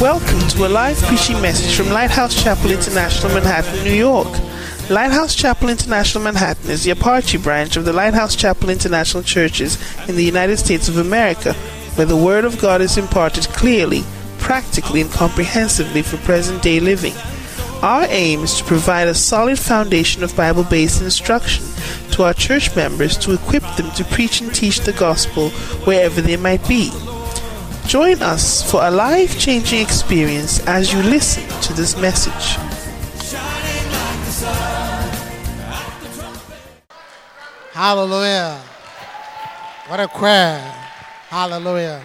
Welcome to a live preaching message from Lighthouse Chapel International, Manhattan, New York. Lighthouse Chapel International Manhattan is the Apache branch of the Lighthouse Chapel International Churches in the United States of America, where the Word of God is imparted clearly, practically, and comprehensively for present day living. Our aim is to provide a solid foundation of Bible based instruction to our church members to equip them to preach and teach the gospel wherever they might be. Join us for a life changing experience as you listen to this message. Hallelujah. What a choir. Hallelujah.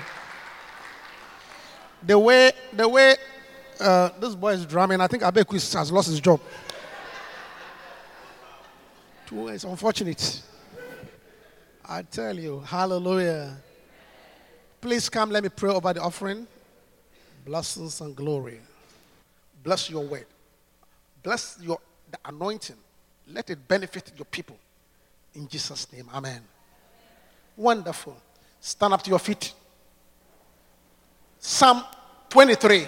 The way the way uh, this boy is drumming, I think Abekus has lost his job. It's unfortunate. I tell you, hallelujah. Please come, let me pray over the offering. Blessings and glory. Bless your word. Bless your the anointing. Let it benefit your people. In Jesus' name. Amen. Wonderful. Stand up to your feet. Psalm 23.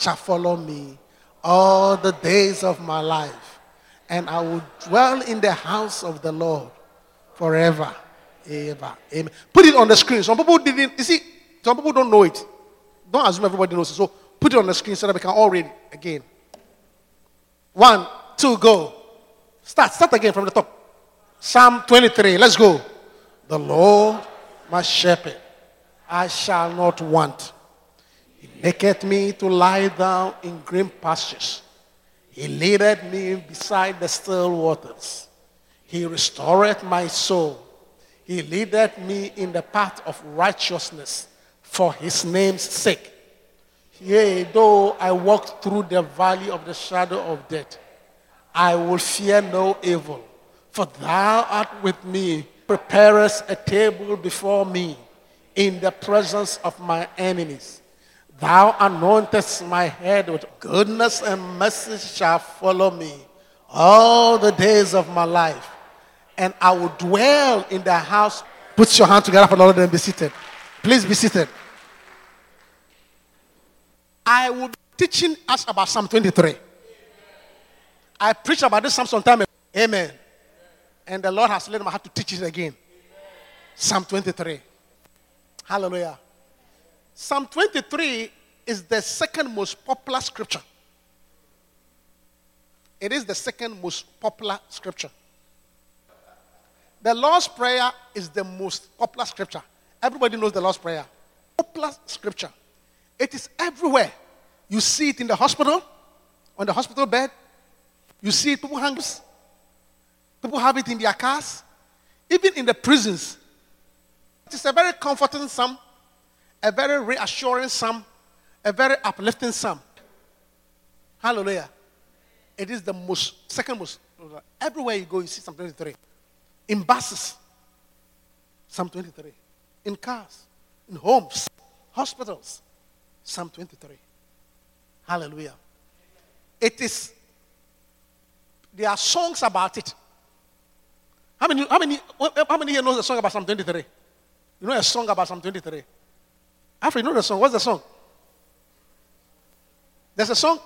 shall follow me all the days of my life, and I will dwell in the house of the Lord forever. Ever. Amen. Put it on the screen. Some people didn't, you see, some people don't know it. Don't assume everybody knows it. So put it on the screen so that we can all read again. One, two, go. Start. Start again from the top. Psalm 23. Let's go. The Lord, my shepherd, I shall not want. He maketh me to lie down in green pastures. He leadeth me beside the still waters. He restoreth my soul. He leadeth me in the path of righteousness for his name's sake. Yea, though I walk through the valley of the shadow of death, I will fear no evil, for thou art with me, preparest a table before me in the presence of my enemies. Thou anointest my head with goodness and mercy shall follow me all the days of my life. And I will dwell in the house. Put your hand together for the Lord and be seated. Please be seated. I will be teaching us about Psalm 23. I preached about this Psalm sometime ago. Amen. And the Lord has led my heart to teach it again. Psalm 23. Hallelujah. Psalm 23 is the second most popular scripture. It is the second most popular scripture. The Lord's Prayer is the most popular scripture. Everybody knows the Lord's Prayer. Popular scripture. It is everywhere. You see it in the hospital, on the hospital bed. You see it, people hang People have it in their cars. Even in the prisons. It is a very comforting psalm, a very reassuring psalm, a very uplifting psalm. Hallelujah. It is the most, second most. Everywhere you go, you see Psalm 23. In buses, Psalm 23. In cars, in homes, hospitals, Psalm 23. Hallelujah. It is, there are songs about it. How many, how many, how many here knows a song about Psalm 23? You know a song about Psalm 23? After you know the song, what's the song? There's a song.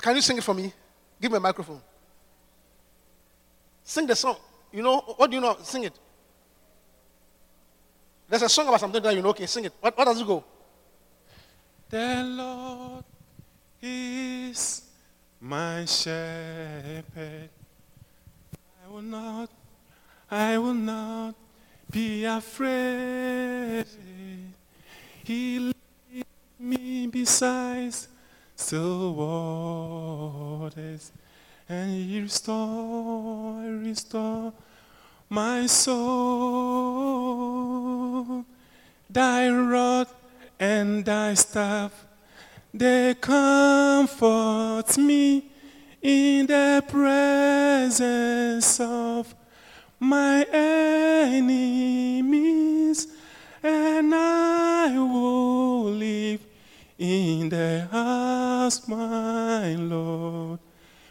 Can you sing it for me? Give me a microphone. Sing the song. You know, what do you know? Sing it. There's a song about something that you know. Okay, sing it. What, what does it go? The Lord is my shepherd. I will not, I will not be afraid. He leads me beside still waters, and He restore, restore my soul. Thy rod and thy staff, they comfort me in the presence of my enemies, and I will live in the house, my Lord,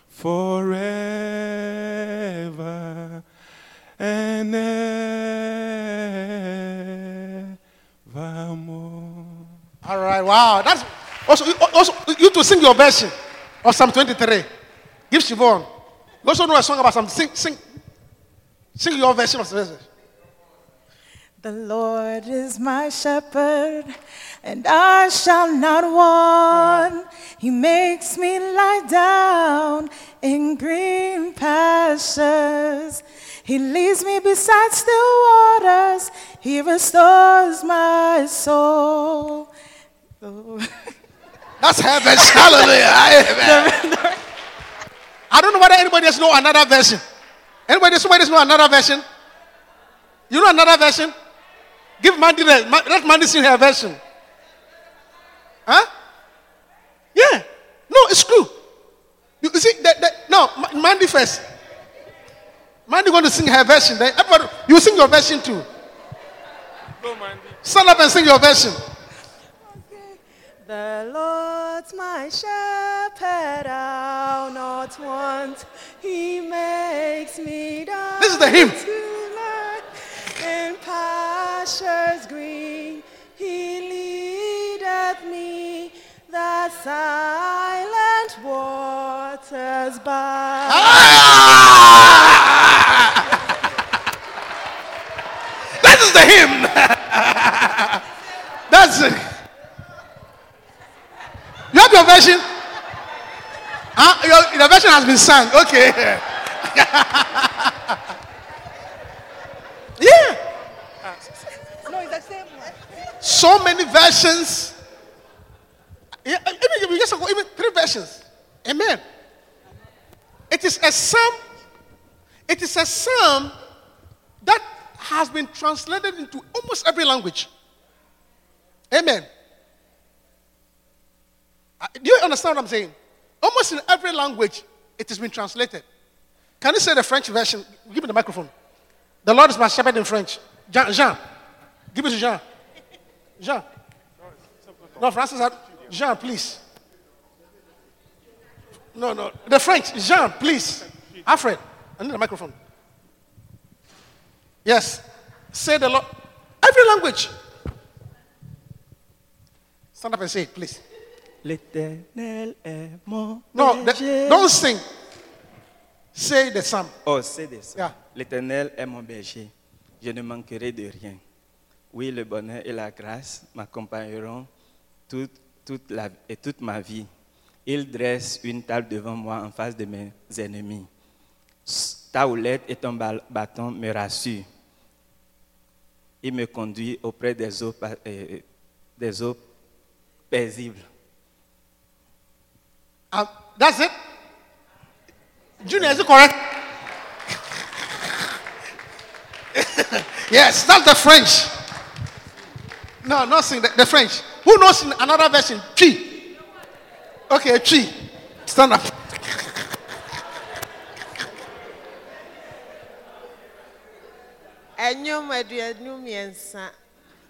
forever and evermore. All right, wow. That's also, also you to sing your version of Psalm 23. Give Siobhan. You also know a song about something. Sing, sing, sing your version of the. The Lord is my shepherd, and I shall not want. He makes me lie down in green pastures. He leads me beside still waters. He restores my soul. Oh. That's heaven. Hallelujah. I don't know whether anybody else know another version. Anybody, somebody else know another version? You know another version? Give Mandy the, let Mandy sing her version. Huh? Yeah. No, it's true. You, you see, that, that, no, Mandy first. Mandy going to sing her version. Then everybody, you sing your version too. Go, Mandy. Stand up and sing your version. The Lord's my shepherd, I'll not want. He makes me down This is the hymn. to in pastures green. He leadeth me the silent waters by. That is the hymn. That's it. You have your version? Huh? Your, your version has been sung. Okay. yeah. No, it's the same one. So many versions. Yeah, even, even, just, even three versions. Amen. It is a psalm. It is a psalm that has been translated into almost every language. Amen. Uh, Do you understand what I'm saying? Almost in every language, it has been translated. Can you say the French version? Give me the microphone. The Lord is my shepherd in French. Jean, Jean. give it to Jean. Jean. No, Francis. Jean, please. No, no. The French. Jean, please. Alfred. I need the microphone. Yes. Say the Lord. Every language. Stand up and say it, please. L'éternel est mon No, the- berger. don't sing. Say the psalm. Oh, c'est des ça. Yeah. L'éternel est mon berger. Je ne manquerai de rien. Oui, le bonheur et la grâce m'accompagneront toute, toute la, et toute ma vie. Il dresse une table devant moi en face de mes ennemis. Ta houlette et ton bâton me rassurent. Il me conduit auprès des eaux, pa- euh, des eaux paisibles. Um, that's it. Junior, is it correct? yes, that's the French. No, not sing the, the French. Who knows in another version? Tree. Okay, tree. Stand up.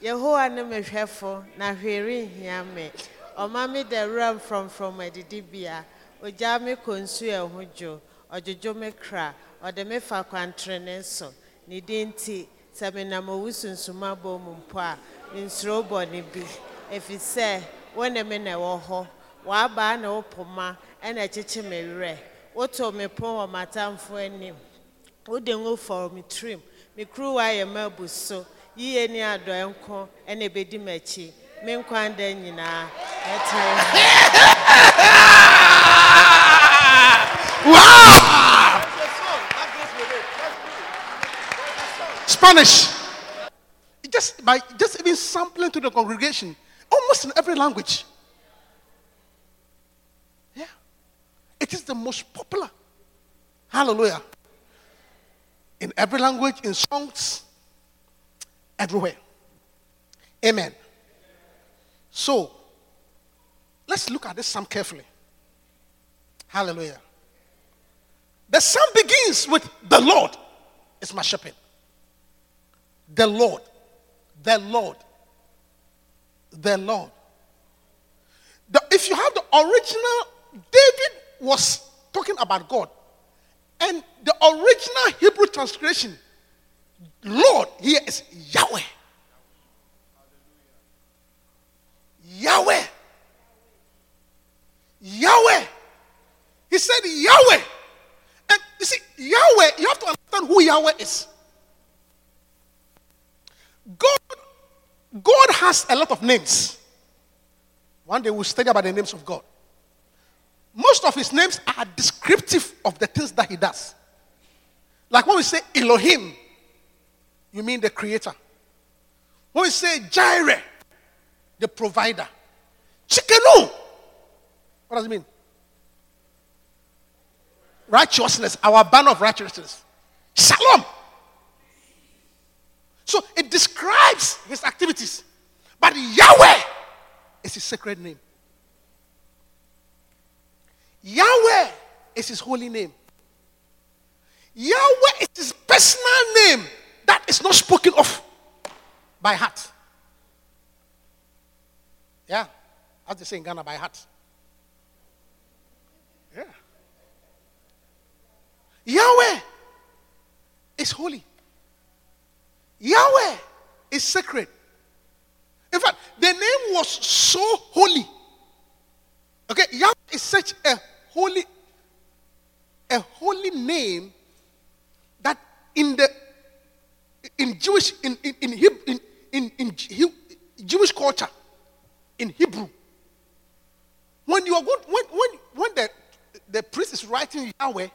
yehowa ne na hwee renhia me ɔma me da wura mfrɔmfrɔm adidibea ogyaa me kɔ nsu ɛho dwo ɔdwodwo me kra. Ɔde me fa kwantrene so ne din nti sɛ menam owu sunsuma bɔ mu mpo a nsuro bɔne bi. Ɛfiri sɛ wo ne me na ɛwɔ hɔ w'abaa ne wo poma ɛna ɛkyekye me werɛ woto me pon wɔ m'atamfo anim wode ngo fɔw me tirim me kuruwa yɛ ma abu so. Yie ne adɔe nko ɛna ɛbɛdi m'akyi Spanish. Just by just even sampling to the congregation, almost in every language. Yeah. It is the most popular. Hallelujah. In every language, in songs, everywhere. Amen. So, let's look at this psalm carefully. Hallelujah. The psalm begins with the Lord is my shepherd. The Lord. The Lord. The Lord. The, if you have the original, David was talking about God. And the original Hebrew translation, Lord, here is Yahweh. Yahweh. Yahweh. He said Yahweh. And you see, Yahweh, you have to understand who Yahweh is. God, God has a lot of names. One day we'll study about the names of God. Most of his names are descriptive of the things that he does. Like when we say Elohim, you mean the creator. When we say Jireh, the provider. Tsidkenu, what does it mean? Righteousness, our banner of righteousness. Shalom. So it describes his activities. But Yahweh is his sacred name. Yahweh is his holy name. Yahweh is his personal name that is not spoken of by heart. Yeah, as they say in Ghana, by heart. Yeah. Yahweh is holy. Yahweh is sacred. In fact, the name was so holy. Okay, Yahweh is such a holy, a holy name that in the in Jewish in in in in, in, in Jewish culture, in Hebrew, when you are going when when when the the priest is writing Yahweh,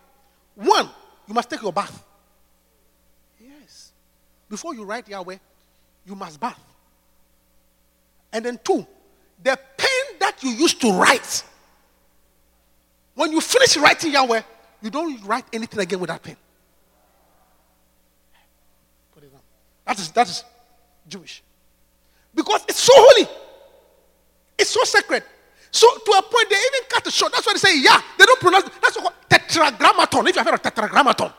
one you must take your bath. Yes, before you write Yahweh, you must bath. And then two, the pen that you used to write. When you finish writing Yahweh, you don't write anything again with that pen. Put it down. That is that is Jewish. Because it's so holy. It's so sacred. So to a point, they even cut it short. That's why they say, yeah, they don't pronounce that's what tetragrammaton. If you have heard of tetragrammaton.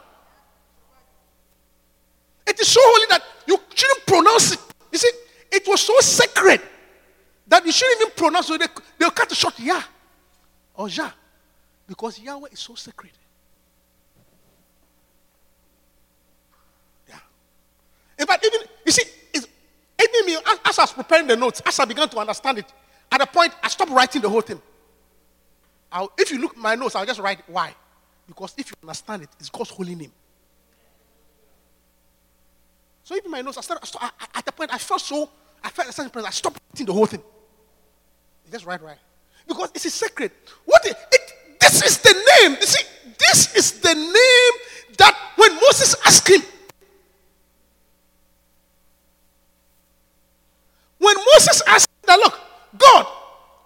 It is so holy that you shouldn't pronounce it. You see, it was so sacred that you shouldn't even pronounce it. They, they'll cut it short, yeah. Or yeah. Because Yahweh is so sacred. Yeah. In fact, even, you see, even me, as, as I was preparing the notes, as I began to understand it, at a point, I stopped writing the whole thing. I'll, if you look my notes, I'll just write why. Because if you understand it, it's God's holy name. So even my notes, I started, I st- I- at the point, I felt so, I felt a certain presence. I stopped writing the whole thing. Just write right. Because it is sacred. What it, this is the name. You see, this is the name that when Moses asked him, when Moses asked that, look, God,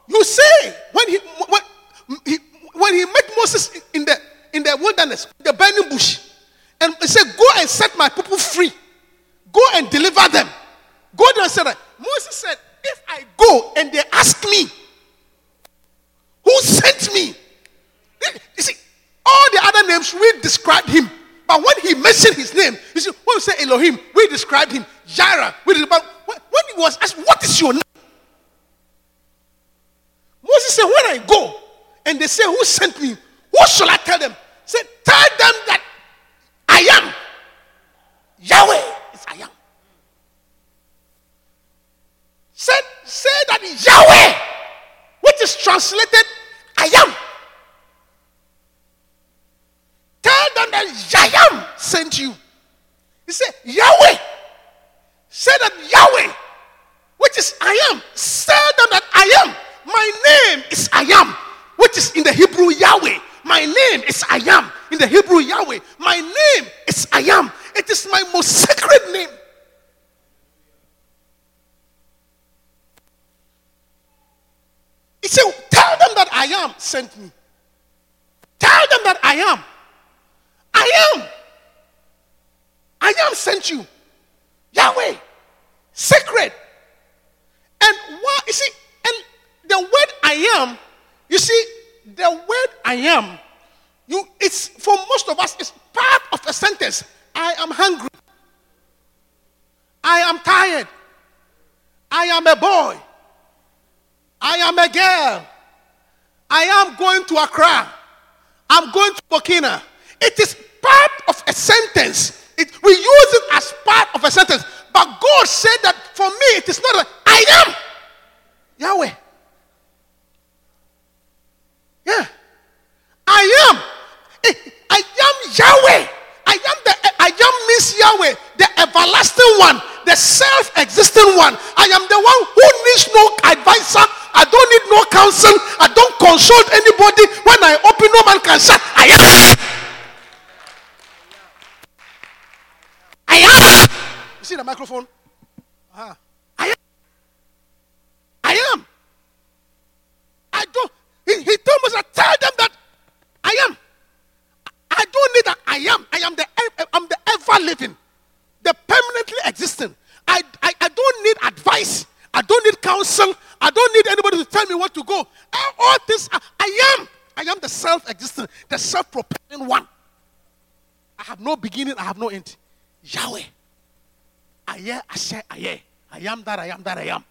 you say when he when he, when he met Moses in the in the wilderness, the burning bush, and he said, Go and set my people free. Go and deliver them. Go there and said that. Moses said, If I go and they ask me, who sent me? You see, all the other names we described him. But when he mentioned his name, you see, when we say Elohim, we described him. Jireh, we described, when when he was asked, What is your name? Moses said, When I go and they say, Who sent me? What shall I tell them? He said, Tell them that I am. Yahweh is I am. Said, say that Yahweh, which is translated I am. Tell them that I am sent you. name is I am. In the Hebrew Yahweh, my name is I am. It is my most sacred name. He said, Tell them that I am sent me. Tell them that I am. I am. I am sent you. Yahweh. Sacred. And what you see, and the word I am, you see, the word I am you it's for most of us, it's part of a sentence. I am hungry. I am tired. I am a boy. I am a girl. I am going to Accra. I'm going to Burkina. It is part of a sentence. It, we use it as part of a sentence. But God said that for me, it is not I am Yahweh. Yeah. I am. I am Yahweh. I am the I am Miss Yahweh, the everlasting one, the self-existing one. I am the one who needs no advisor. I don't need no counsel. I don't consult anybody. When I open, no man can shut. I am. I am. You see the microphone? Uh-huh. I am. I am. I don't. He, he told Moses, tell them that I am. I that. I am. I am the. Eh, I'm the ever living, the permanently existing. I, I, I don't need advice. I don't need counsel. I don't need anybody to tell me what to go. All- this, I, I am. I am the self-existing, the self-propelling one. I have no beginning. I have no end. Yahweh. I am. I say. I am. That. I am that. I am.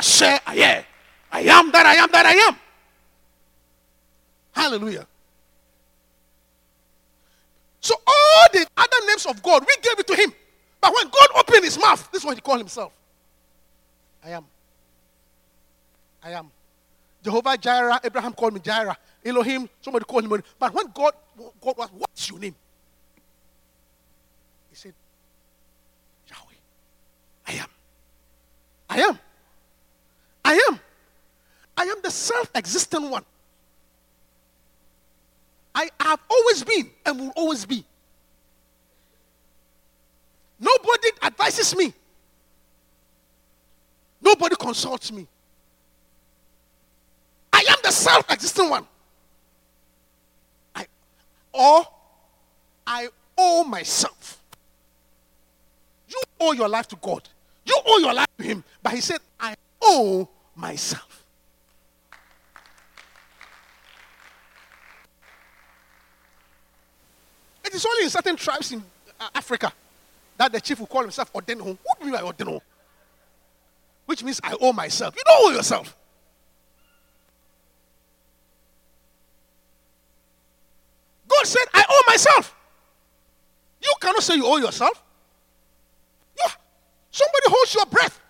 Say. I am. I am that. I am that. I am. Hallelujah. So all the other names of God, we gave it to him. But when God opened his mouth, this is what he called himself. I am. I am. Jehovah Jireh, Abraham called me Jireh. Elohim, somebody called him. But when God, God was, what's your name? He said, Yahweh. I am. I am. I am. I am the self existent one. I have always been and will always be. Nobody advises me. Nobody consults me. I am the self existing one. I, or I owe myself. You owe your life to God. You owe your life to Him. But He said, I owe myself. It is only in certain tribes in uh, Africa that the chief will call himself Odeno. What do you mean by Odeno? Which means I owe myself. You don't owe yourself. God said, I owe myself. You cannot say you owe yourself. You, somebody holds your breath.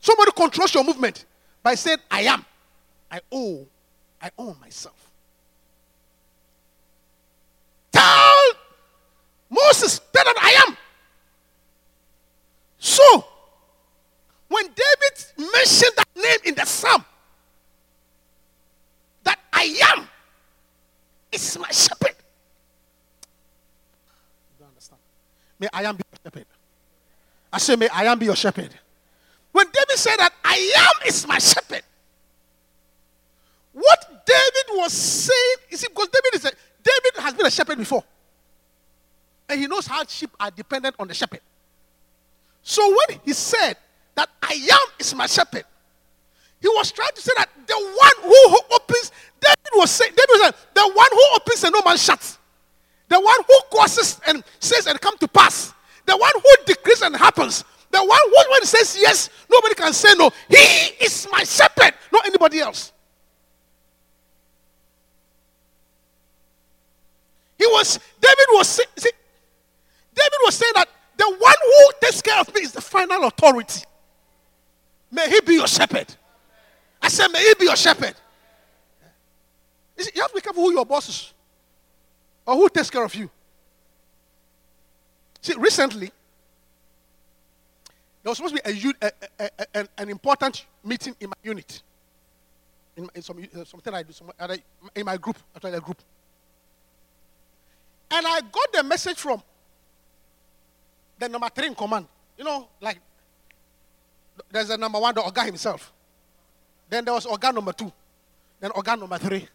Somebody controls your movement by saying, I am. I owe. I owe myself. Tell Moses tell that I am. So, when David mentioned that name in the psalm, that I am is my shepherd. You don't understand. May I am be your shepherd. I say, may I am be your shepherd. When David said that I am is my shepherd, what David was saying, you see, because David is a, David has been a shepherd before. And he knows how sheep are dependent on the shepherd. So when he said that I am is my shepherd, he was trying to say that the one who, opens, David was saying, David was saying, the one who opens and no man shuts. The one who causes and says and come to pass. The one who decrees and happens. The one who when he says yes, nobody can say no. He is my shepherd, not anybody else. He was, David was see, David was saying that the one who takes care of me is the final authority. May he be your shepherd. I said, may he be your shepherd. You, see, you have to be careful who your boss is or who takes care of you. See, recently, there was supposed to be a, a- a- an, an important meeting in my unit. In, in some, uh, something I do, some, in my group, actually a group. And I got the message from the number three in command. You know, like there's a number one, the Oga himself. Then there was Oga number two. Then Oga number three.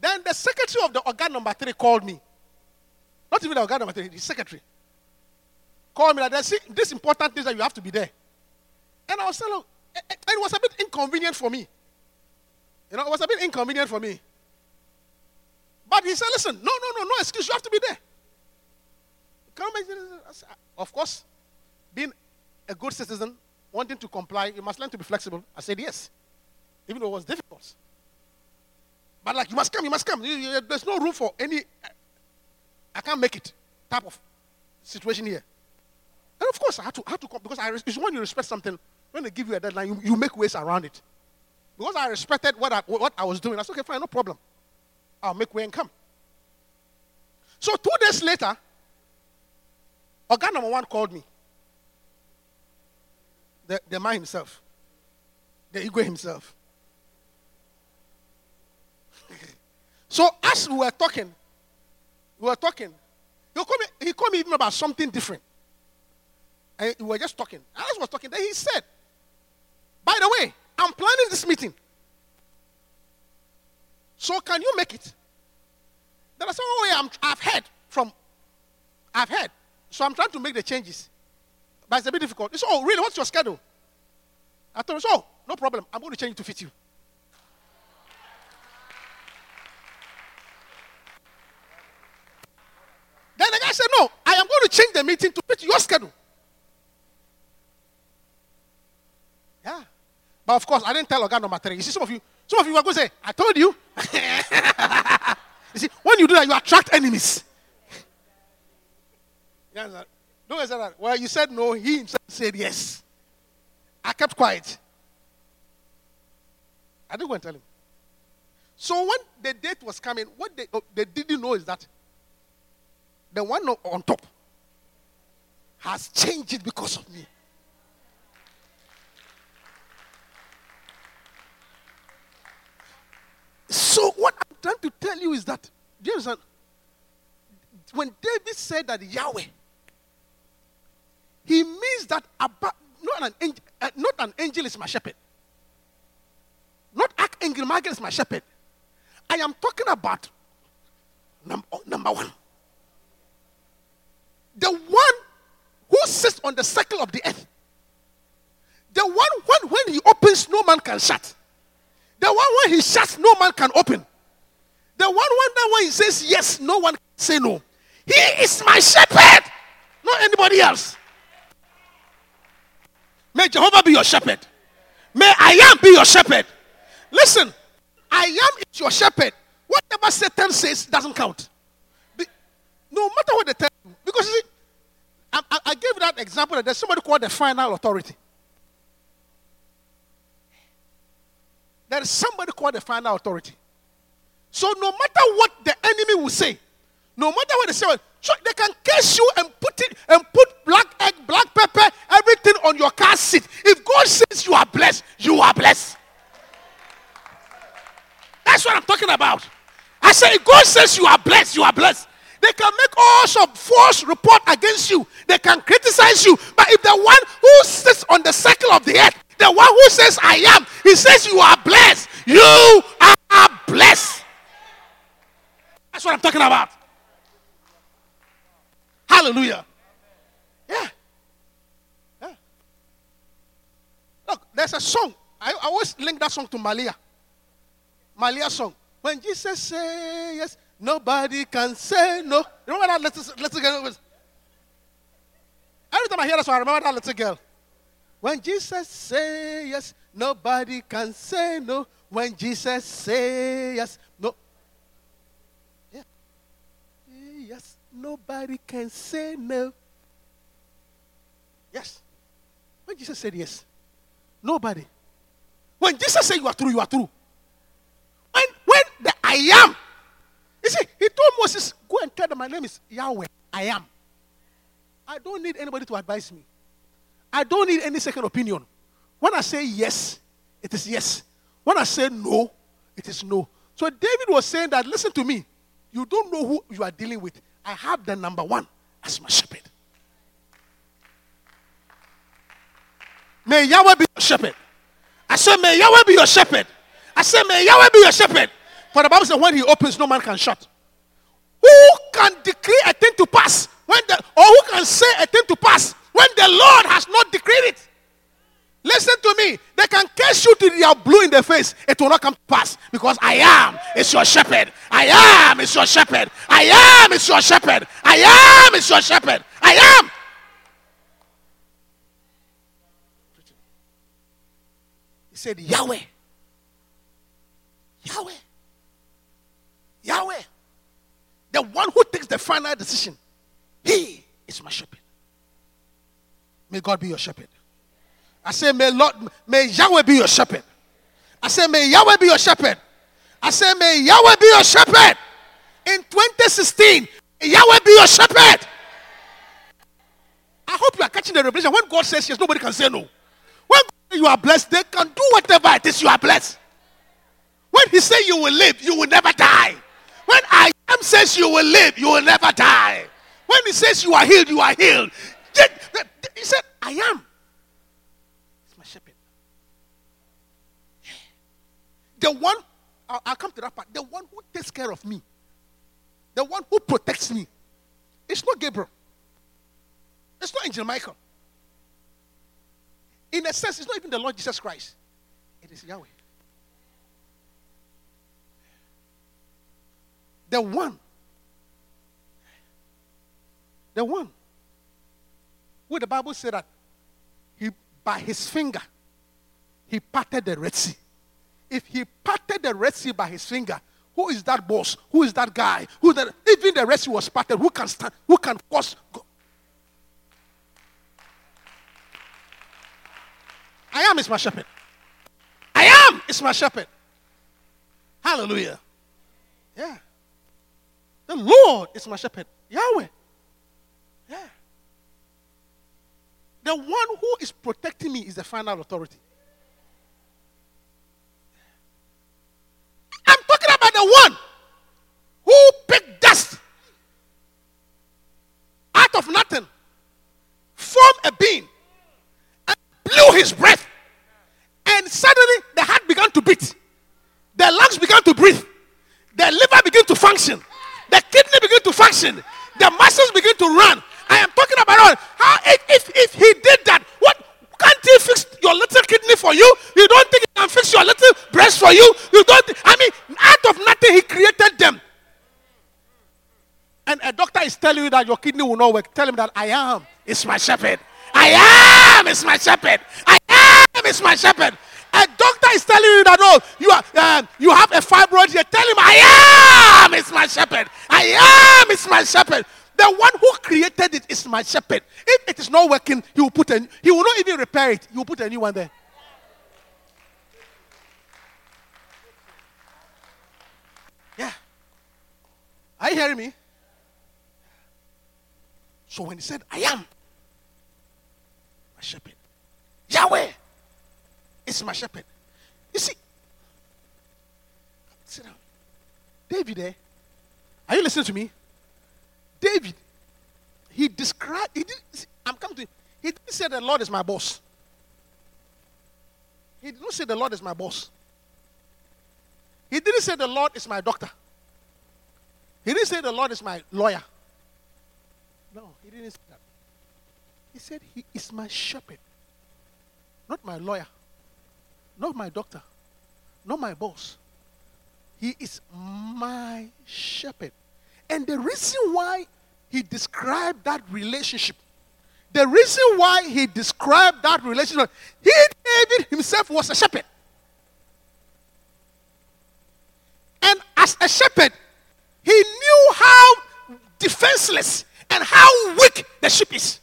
Then the secretary of the Oga number three called me. Not even the Oga number three, the secretary. Called me there's this important thing that you have to be there. And I was and it was a bit inconvenient for me. You know, it was a bit inconvenient for me. But he said, listen, no, no, no, no excuse. You have to be there. Of course, being a good citizen, wanting to comply, you must learn to be flexible. I said yes, even though it was difficult. But like, you must come, you must come. You- you- There's no room for any, I can't make it type of situation here. And of course, I had to, I had to come because I, it's when you respect something, when they give you a deadline, you, you make ways around it. Because I respected what I, what I was doing, I said, okay, fine, no problem. I'll make way and come. So two days later, Oga number one called me. The, the man himself. The Oga himself. so as we were talking, we were talking. He called me, he called me even about something different. And we were just talking. We was talking, then he said, By the way, I'm planning this meeting. So can you make it? Then I said, Oh yeah, I'm, I've heard from I've heard. So I'm trying to make the changes. But it's a bit difficult. Said, Oh, really? What's your schedule? I told him, Oh, no problem. I'm going to change it to fit you. Then the guy said, No, I am going to change the meeting to fit your schedule. Yeah. But of course, I didn't tell Oga number three. You see, some of you, some of you are going to say, I told you. you see, when you do that, you attract enemies. You understand? Don't that. Well, you said no, he himself said yes. I kept quiet. I didn't go and tell him. So when the date was coming, what they, oh, they didn't know is that the one on- top has changed it because of me. So what I'm trying to tell you is that, do? When David said that Yahweh, he means that not, an angel, uh, not an angel is my shepherd. Not Archangel Michael is my shepherd. I am talking about num- oh, number one. The one who sits on the circle of the earth. The one when, when he opens, no man can shut. The one when he shuts, no man can open. The one when, that when he says yes, no one can say no. He is my shepherd, not anybody else. May Jehovah be your shepherd. May I am be your shepherd. Listen, I am is your shepherd. Whatever Satan says doesn't count. Be- no matter what they tell you. Because you see, I, I, I gave that example that there's somebody called the final authority. There is somebody called the final authority. So no matter what the enemy will say, no matter what they say, they can curse you and put it and put black egg, black pepper, everything on your car seat. If God says you are blessed, you are blessed. That's what I'm talking about. I say, if God says you are blessed, you are blessed. They can make all sorts of false report against you. They can criticize you. But if the one who sits on the circle of the earth, the one who says I am, he says you are blessed. You are blessed. That's what I'm talking about. Hallelujah. Yeah. Yeah. Look, there's a song. I, I always link that song to Malia. Malia song. When Jesus say yes, nobody can say no. Remember that little, little girl? Was, every time I hear that song, I remember that little girl. When Jesus say yes, nobody can say no. When Jesus say yes, no. Yeah. Yes, nobody can say no. Yes. When Jesus said yes, nobody. When Jesus said you are true, you are true. When, when the I am, you see, he told Moses, go and tell them my name is Yahweh. I am. I don't need anybody to advise me. I don't need any second opinion. When I say yes, it is yes. When I say no, it is no. So David was saying that, listen to me, you don't know who you are dealing with. I have the number one as my shepherd. May Yahweh be your shepherd. I said, May Yahweh be your shepherd. I said, May Yahweh be your shepherd. For the Bible says, when he opens, no man can shut. Who can decree a thing to pass when the or who can say a thing to pass when the Lord has not decreed it? Listen to me. They can curse you till you are blue in the face. It will not come to pass because I am is your shepherd. I am is your shepherd. I am is your shepherd. I am is your shepherd. I am. He said, Yahweh. Yahweh. Yahweh. The one who takes the final decision. He is my shepherd. May God be your shepherd. I say, may Lord, may Yahweh be your shepherd. I say, may Yahweh be your shepherd. I say, may Yahweh be your shepherd. In 2016, may Yahweh be your shepherd. I hope you are catching the revelation. When God says yes, nobody can say no. When you are blessed, they can do whatever it is you are blessed. When He says you will live, you will never die. When I am says you will live, you will never die. When He says you are healed, you are healed. He said, I am. It's my shepherd. The one, I'll, I'll come to that part. The one who takes care of me, the one who protects me, it's not Gabriel. It's not Angel Michael. In a sense, it's not even the Lord Jesus Christ. It is Yahweh. The one. The one. Where the Bible said that he by his finger he parted the Red Sea. If he parted the Red Sea by his finger, who is that boss? Who is that guy? Who that even the Red Sea was parted? Who can stand? Who can cause? Go? I am is my shepherd. I am is my shepherd. Hallelujah. Yeah. The Lord is my shepherd. Yahweh. Yeah. The one who is protecting me is the final authority. I'm talking about the one who picked dust out of nothing, formed a being, and blew his breath. And suddenly the heart began to beat, the lungs began to breathe, the liver began to function, the kidney began to function, the muscles began to run. I am talking about all. How if, if, if he did that, fix your little kidney for you? You don't think he can fix your little breast for you? You don't I mean, out of nothing he created them. And a doctor is telling you that your kidney will not work. Tell him that I am It's my shepherd. I am It's my shepherd. I am It's my shepherd. A doctor is telling you that oh you are uh, you have a fibroid here. Tell him I am It's my shepherd. I am It's my shepherd. The one who created it is my shepherd. Not working, he will put a he will not even repair it. He will put a new one there. Yeah. Are you hearing me? So when he said, I am my shepherd, Yahweh is my shepherd. You see, sit down. David, eh? Are you listening to me? David, he described, he didn't, I'm coming to him. He didn't say the Lord is my boss. He didn't say the Lord is my boss. He didn't say the Lord is my doctor. He didn't say the Lord is my lawyer. No, he didn't say that. He said he is my shepherd. Not my lawyer. Not my doctor. Not my boss. He is my shepherd. And the reason why he described that relationship, the reason why he described that relationship, he, David himself, was a shepherd. And as a shepherd, he knew how defenseless and how weak the sheep is.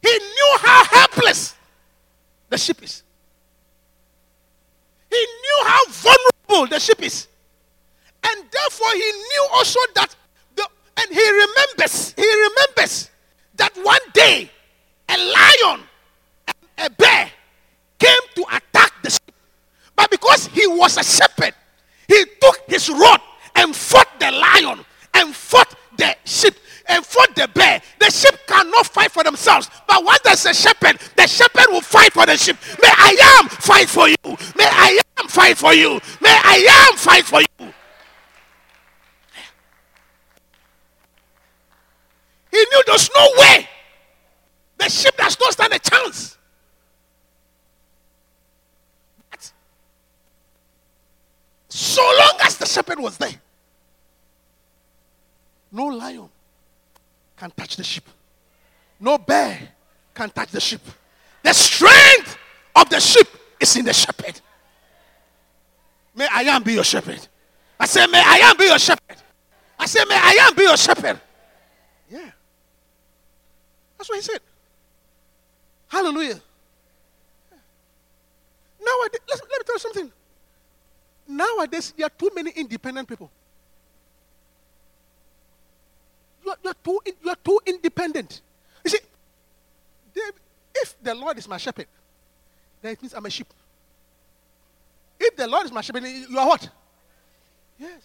He knew how helpless the sheep is. He knew how vulnerable the sheep is. And therefore, he knew also that, and he remembers, he remembers that one day a lion and a bear came to attack the sheep. But because he was a shepherd, he took his rod and fought the lion and fought the sheep and fought the bear. The sheep cannot fight for themselves. But once there's a shepherd, the shepherd will fight for the sheep. May I am fight for you. May I am fight for you. May I am fight for you. He knew there's no way. The sheep does But so long as the shepherd was there, no lion can touch the sheep. No bear can touch the sheep. The strength of the sheep is in the shepherd. May I am be your shepherd. I say, may I am be your shepherd. I say, may I am be your shepherd. Yeah. That's what he said. Hallelujah. Nowadays, let me tell you something. Nowadays, there are too many independent people. You are, you are, too, you are too independent. You see, if the Lord is my shepherd, then it means I'm a sheep. If the Lord is my shepherd, you are what? Yes.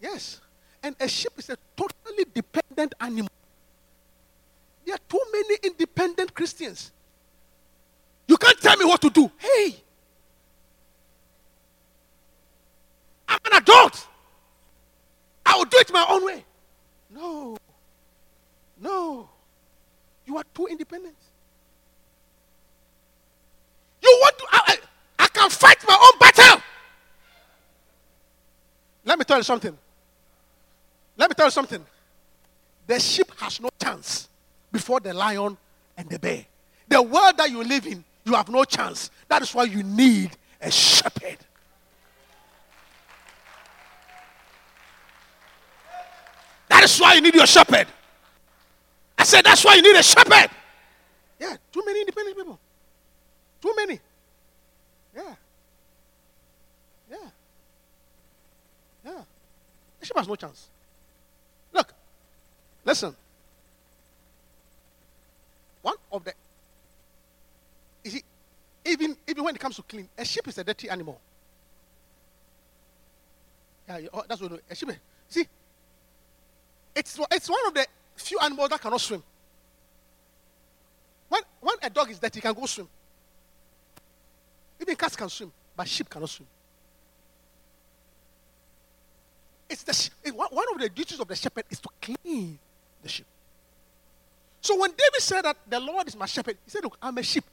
Yes. And a sheep is a totally dependent animal. There are too many independent Christians. You can't tell me what to do. Hey, I'm an adult. I will do it my own way. No. No. You are too independent. You want to. I, I, I can fight my own battle. Let me tell you something. Let me tell you something. The sheep has no chance before the lion and the bear. The world that you live in, you have no chance. That is why you need a shepherd. That is why you need your shepherd. I said that's why you need a shepherd. Yeah, too many independent people. Too many. Yeah. Yeah. Yeah. The sheep has no chance. Look, listen. Of the you see, even even when it comes to clean, a sheep is a dirty animal. Yeah, oh, that's what a sheep. is. See, it's it's one of the few animals that cannot swim. When when a dog is dirty, he can go swim. Even cats can swim, but sheep cannot swim. It's the eh, one one of the duties of the shepherd is to clean the sheep. So when David said that the Lord is my shepherd, he said, Look, I'm a sheep.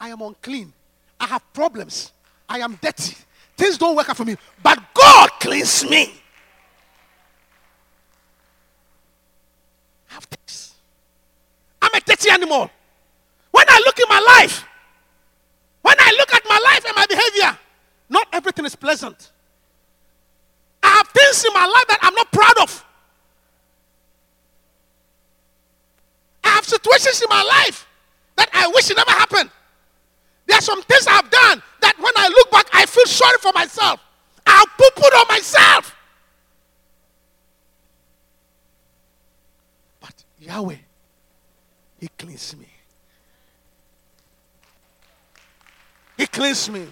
I am unclean. I have problems. I am dirty. Things don't work out for me. But God cleans me. I have things. I'm a dirty animal. When I look in my life, when I look at my life and my behavior, not everything is pleasant. I have things in my life that I'm not proud of. Have situations in my life that I wish it never happened. There are some things I've done that when I look back, I feel sorry for myself. I've poo pooed on myself. But Yahweh, He cleans me. He cleans me.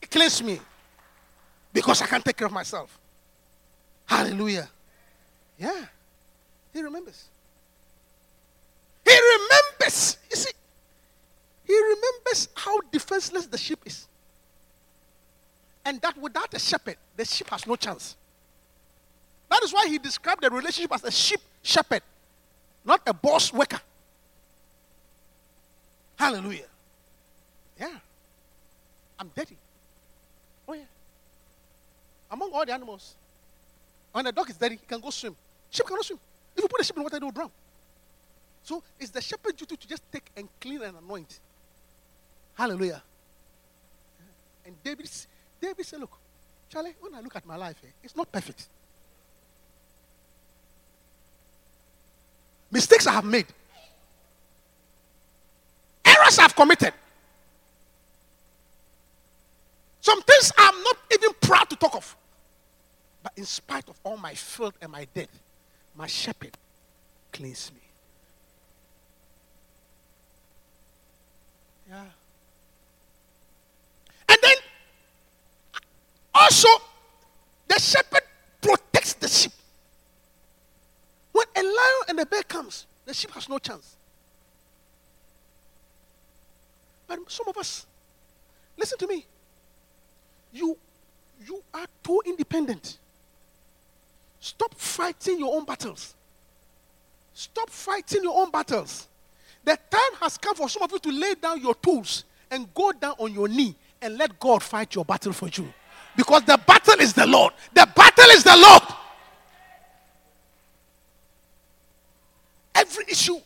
He cleans me. Because I can't take care of myself. Hallelujah. Yeah. He remembers. He remembers. You see, he remembers how defenseless the sheep is. And that without a shepherd, the sheep has no chance. That is why he described the relationship as a sheep shepherd, not a boss worker. Hallelujah. Yeah. I'm dirty. Oh, yeah. Among all the animals, when a dog is dirty, he can go swim. Sheep cannot swim. If you put a sheep in water, they will drown. So it's the shepherd's duty to just take and clean and anoint. Hallelujah. And David, David said, Look, Charlie, when I look at my life, eh, it's not perfect. Mistakes I have made, errors I've committed. Some things I'm not even proud to talk of. But in spite of all my filth and my death, my shepherd cleans me. Yeah. And then also, the shepherd protects the sheep. When a lion and a bear comes, the sheep has no chance. But some of us, listen to me. You, you are too independent. Stop fighting your own battles. Stop fighting your own battles. The time has come for some of you to lay down your tools and go down on your knee and let God fight your battle for you. Because the battle is the Lord. The battle is the Lord. Every issue.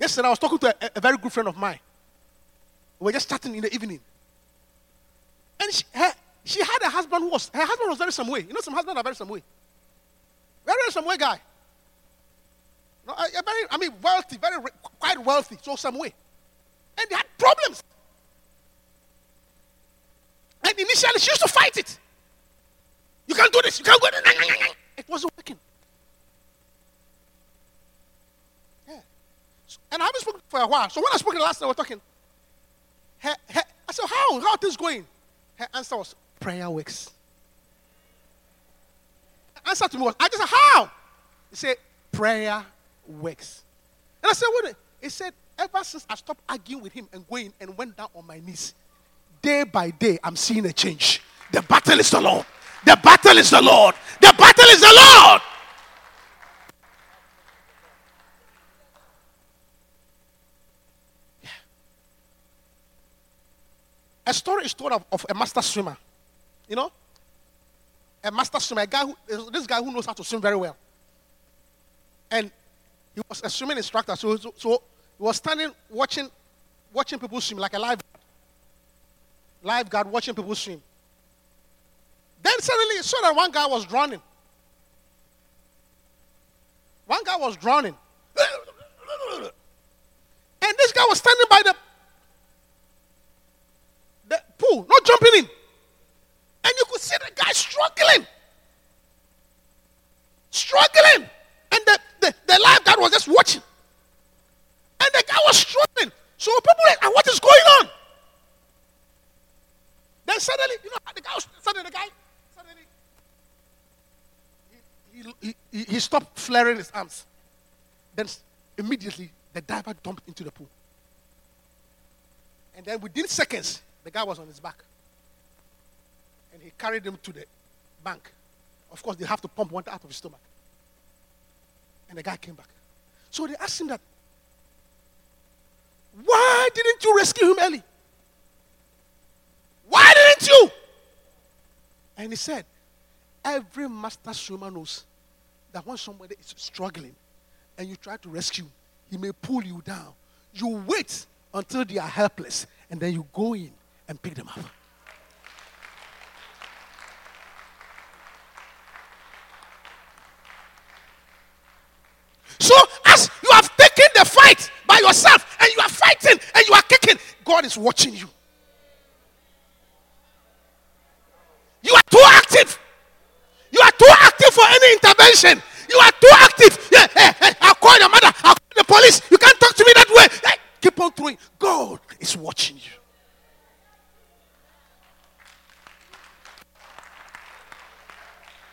Yesterday, I was talking to a, a very good friend of mine. We were just chatting in the evening. And she, her, she had a husband who was, her husband was very some way. You know, some husbands are very some way. Very, some way guy. A very, I mean, wealthy, very, quite wealthy, so some way. And they had problems. And initially, she used to fight it. You can't do this. You can't go. It wasn't working. Yeah. So- and I haven't spoken for a while. So when I spoke the last time, we were talking. Her, her, I said, How? How are things going? Her answer was, Prayer works. Her answer to me was, I just said, How? He said, Prayer works. And I said, What? He said, Ever since I stopped arguing with him and going and went down on my knees, day by day, I'm seeing a change. The battle is the Lord. The battle is the Lord. The battle is the Lord. A story is told of, of a master swimmer. You know? A master swimmer, a guy who, this guy who knows how to swim very well. And he was a swimming instructor, so, so, so he was standing watching, watching people swim like a lifeguard. Lifeguard watching people swim. Then suddenly he saw that one guy was drowning. One guy was drowning. And this guy was standing by the, the pool, not jumping in. And you could see the guy struggling. Struggling. And the, the, lifeguard was just watching. And the guy was struggling. So people like, "Ah, what is going on? Then suddenly, you know, the guy was, suddenly the guy, suddenly, he, he, he, he stopped flaring his arms. Then immediately, the diver dumped into the pool. And then within seconds, the guy was on his back. And he carried him to the bank. Of course, they have to pump water out of his stomach. And the guy came back. So they asked him that, why didn't you rescue him early? Why didn't you? And he said, every master swimmer knows that when somebody is struggling and you try to rescue, he may pull you down. You wait until they are helpless and then you go in and pick them up. So, as you have taken the fight by yourself and you are fighting and you are kicking, God is watching you. You are too active. You are too active for any intervention. You are too active. Yeah, hey, hey, I'll call your mother. I'll call the police. You can't talk to me that way. Hey, keep on throwing. God is watching you.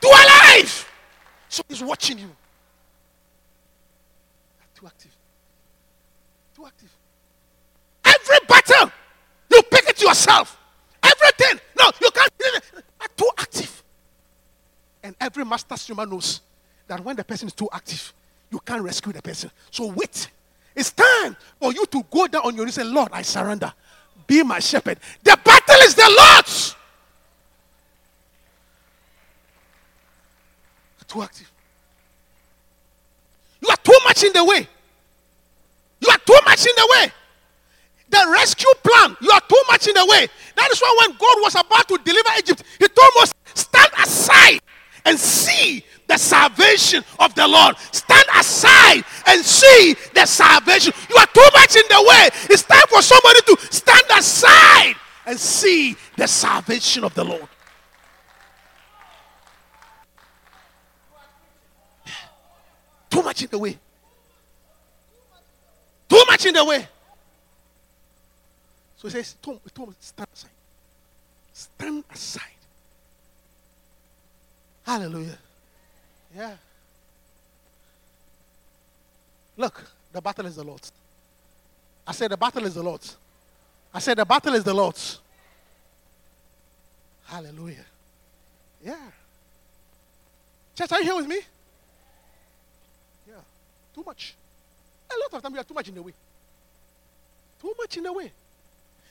Too alive. So he's watching you. Too active. Too active. Every battle, you pick it yourself. Everything. No, you can't. Are too active. And every master swimmer knows that when the person is too active, you can't rescue the person. So wait. It's time for you to go down on your knees and say, Lord, I surrender. Be my shepherd. The battle is the Lord's. Too active. You are too much in the way. You are too much in the way. The rescue plan, you are too much in the way. That is why when God was about to deliver Egypt, He told Moses, stand aside and see the salvation of the Lord. Stand aside and see the salvation. You are too much in the way. It's time for somebody to stand aside and see the salvation of the Lord. Too much in the way. Too much in the way. So he says, Tom, Tom, stand aside. Stand aside Hallelujah. Yeah. Look, the battle is the Lord's. I said, the battle is the Lord's. I said, the battle is the Lord's. Hallelujah. Yeah. Church, are you here with me? Yeah. Too much. A lot of times we are too much in the way. Too much in the way.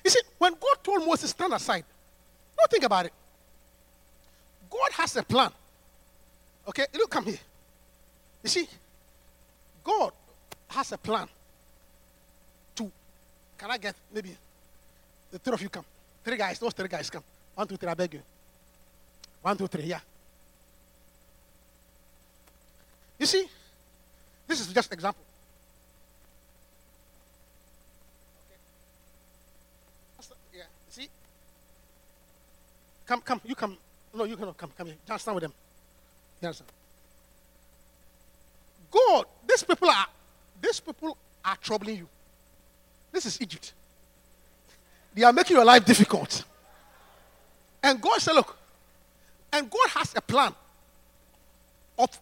You see, when God told Moses, stand aside, don't think about it. God has a plan. Okay, look, come here. You see, God has a plan to. Can I get maybe the three of you come? Three guys, those three guys come. One, two, three, I beg you. One, two, three, yeah. You see, this is just example. Okay. Yeah, see? Come, come, you come. No, you cannot come, come here. Just stand with them. You understand? God, these people are, these people are troubling you. This is Egypt. They are making your life difficult. And God said, look, and God has a plan of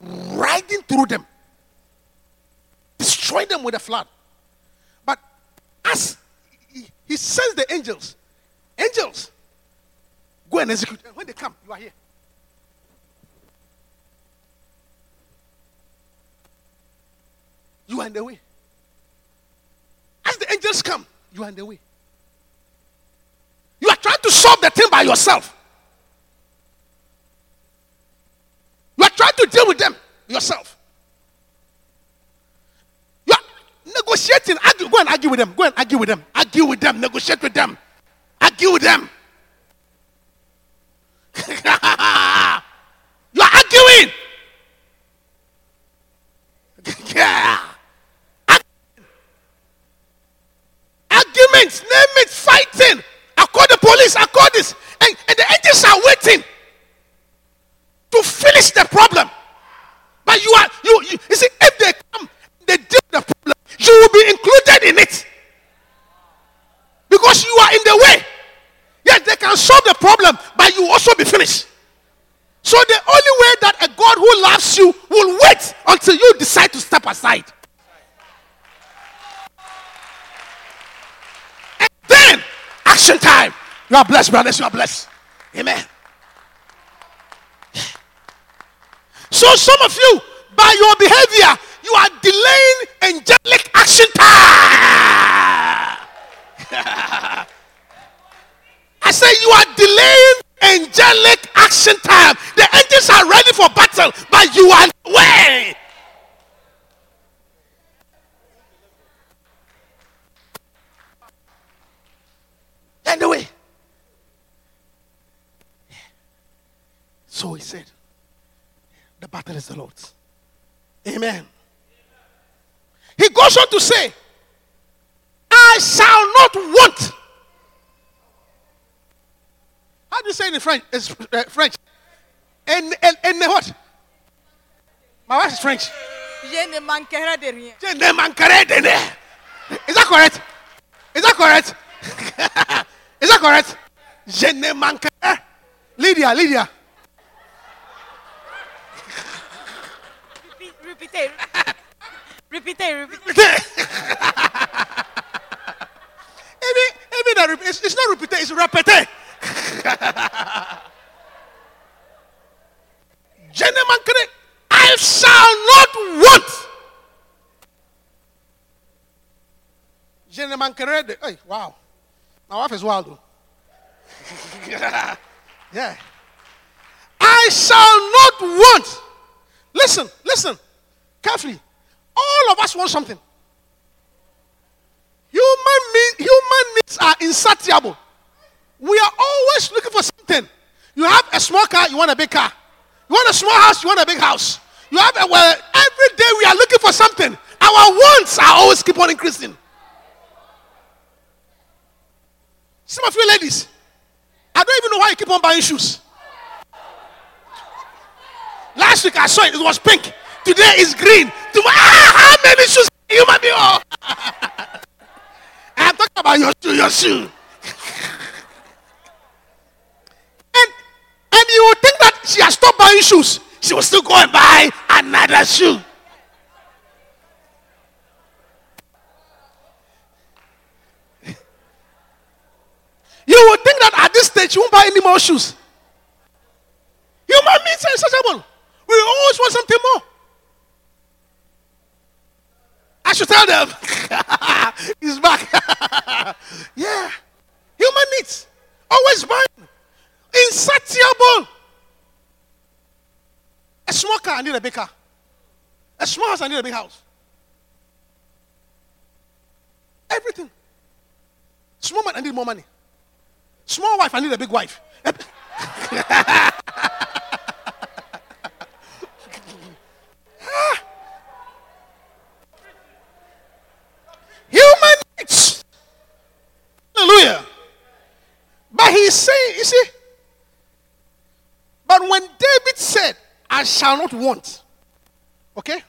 riding through them, destroy them with a flood. But as he sends the angels, angels, go and execute. And when they come, you are here. You are in the way. As the angels come, you are in the way. You are trying to solve the thing by yourself. You are trying to deal with them yourself. You are negotiating. Argue, go and argue with them. Go and argue with them. Argue with them. Negotiate with them. Argue with them. you are arguing. yeah. Arguments, name it, fighting. I call the police, I call this. And, and the agents are waiting to finish the problem. But you are, you, you, you see, if they come, they deal with the problem, you will be included in it. Because you are in the way. Yes, they can solve the problem, but you will also be finished. So the only way that a God who loves you will wait until you decide to step aside. And then, action time. You are blessed, brothers. You are blessed. Amen. So some of you, by your behavior, you are delaying angelic action time. I say you are delaying angelic action time. The angels are ready for battle, but you are way. Anyway. So he said, the battle is the Lord's. Amen. He goes on to say, I shall not want. How do you say it in French? It's, uh, French. And, and, and what? My wife is French. Je ne manquerai de rien. Je ne manquerai de rien. Is that correct? Is that correct? is that correct? Je ne manquerai. Lydia, Lydia. Repeatez. Repeatez, repeatez. Even, even rep- it's, it's not repeated, it's. Je ne manquerai. I shall not want. De. Hey, wow. My wife is wild. yeah. I shall not want. Listen, listen carefully. All of us want something. Human, mean, human needs are insatiable. We are always looking for something. You have a small car, you want a big car. You want a small house, you want a big house. You have a well, every day we are looking for something. Our wants are always keep on increasing. Some of you ladies, I don't even know why you keep on buying shoes. Last week I saw it, it was pink. Today is green. Tomorrow, ah, how many shoes you might be all? I'm talking about your shoe, your shoe. and and you would think that she has stopped buying shoes, she will still go and buy another shoe. You would think that at this stage you won't buy any more shoes. Human beings are insatiable. We always want something more. I should tell them. He's back. yeah. Human needs. Always mine. Insatiable. A small car, I need a big car. A small house, I need a big house. Everything. Small man, I need more money. Small wife, I need a big wife. Human needs. Hallelujah. But he's saying, you see, but when David said, I shall not want, okay?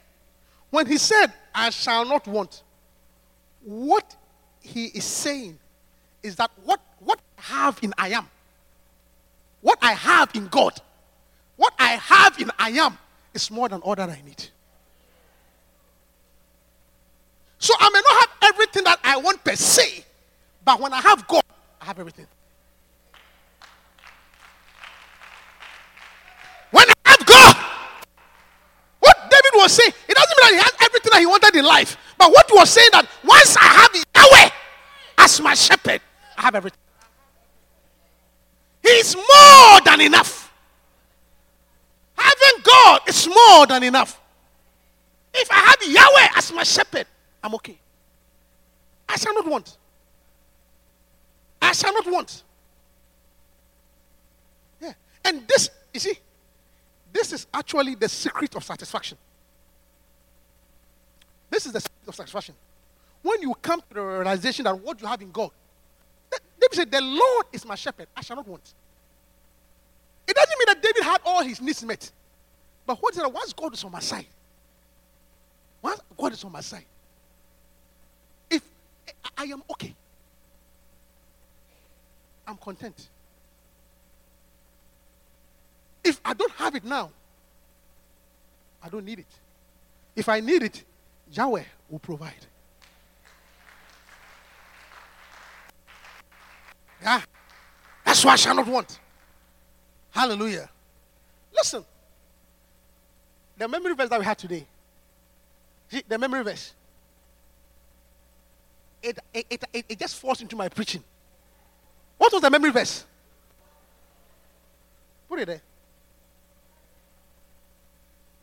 When he said, I shall not want, what he is saying is that what, what I have in I am, what I have in God, what I have in I am is more than all that I need. So I may not have everything that I want per se, but when I have God, I have everything. When I have God, what David was saying, it doesn't mean that he had everything that he wanted in life, but what he was saying that once I have Yahweh as my shepherd, I have everything. He's more than enough. Having God is more than enough. If I have Yahweh as my shepherd, I'm okay. I shall not want. I shall not want. Yeah. And this, you see, this is actually the secret of satisfaction. This is the of satisfaction. When you come to the realization that what you have in God, David said, The Lord is my shepherd, I shall not want. It doesn't mean that David had all his needs met. But what is it? Once God is on my side, once God is on my side, if I am okay, I'm content. If I don't have it now, I don't need it. If I need it, Yahweh will provide. Yeah. That's why I shall not want. Hallelujah. Listen. The memory verse that we had today. See, the memory verse. It, it, it, it just falls into my preaching. What was the memory verse? Put it there.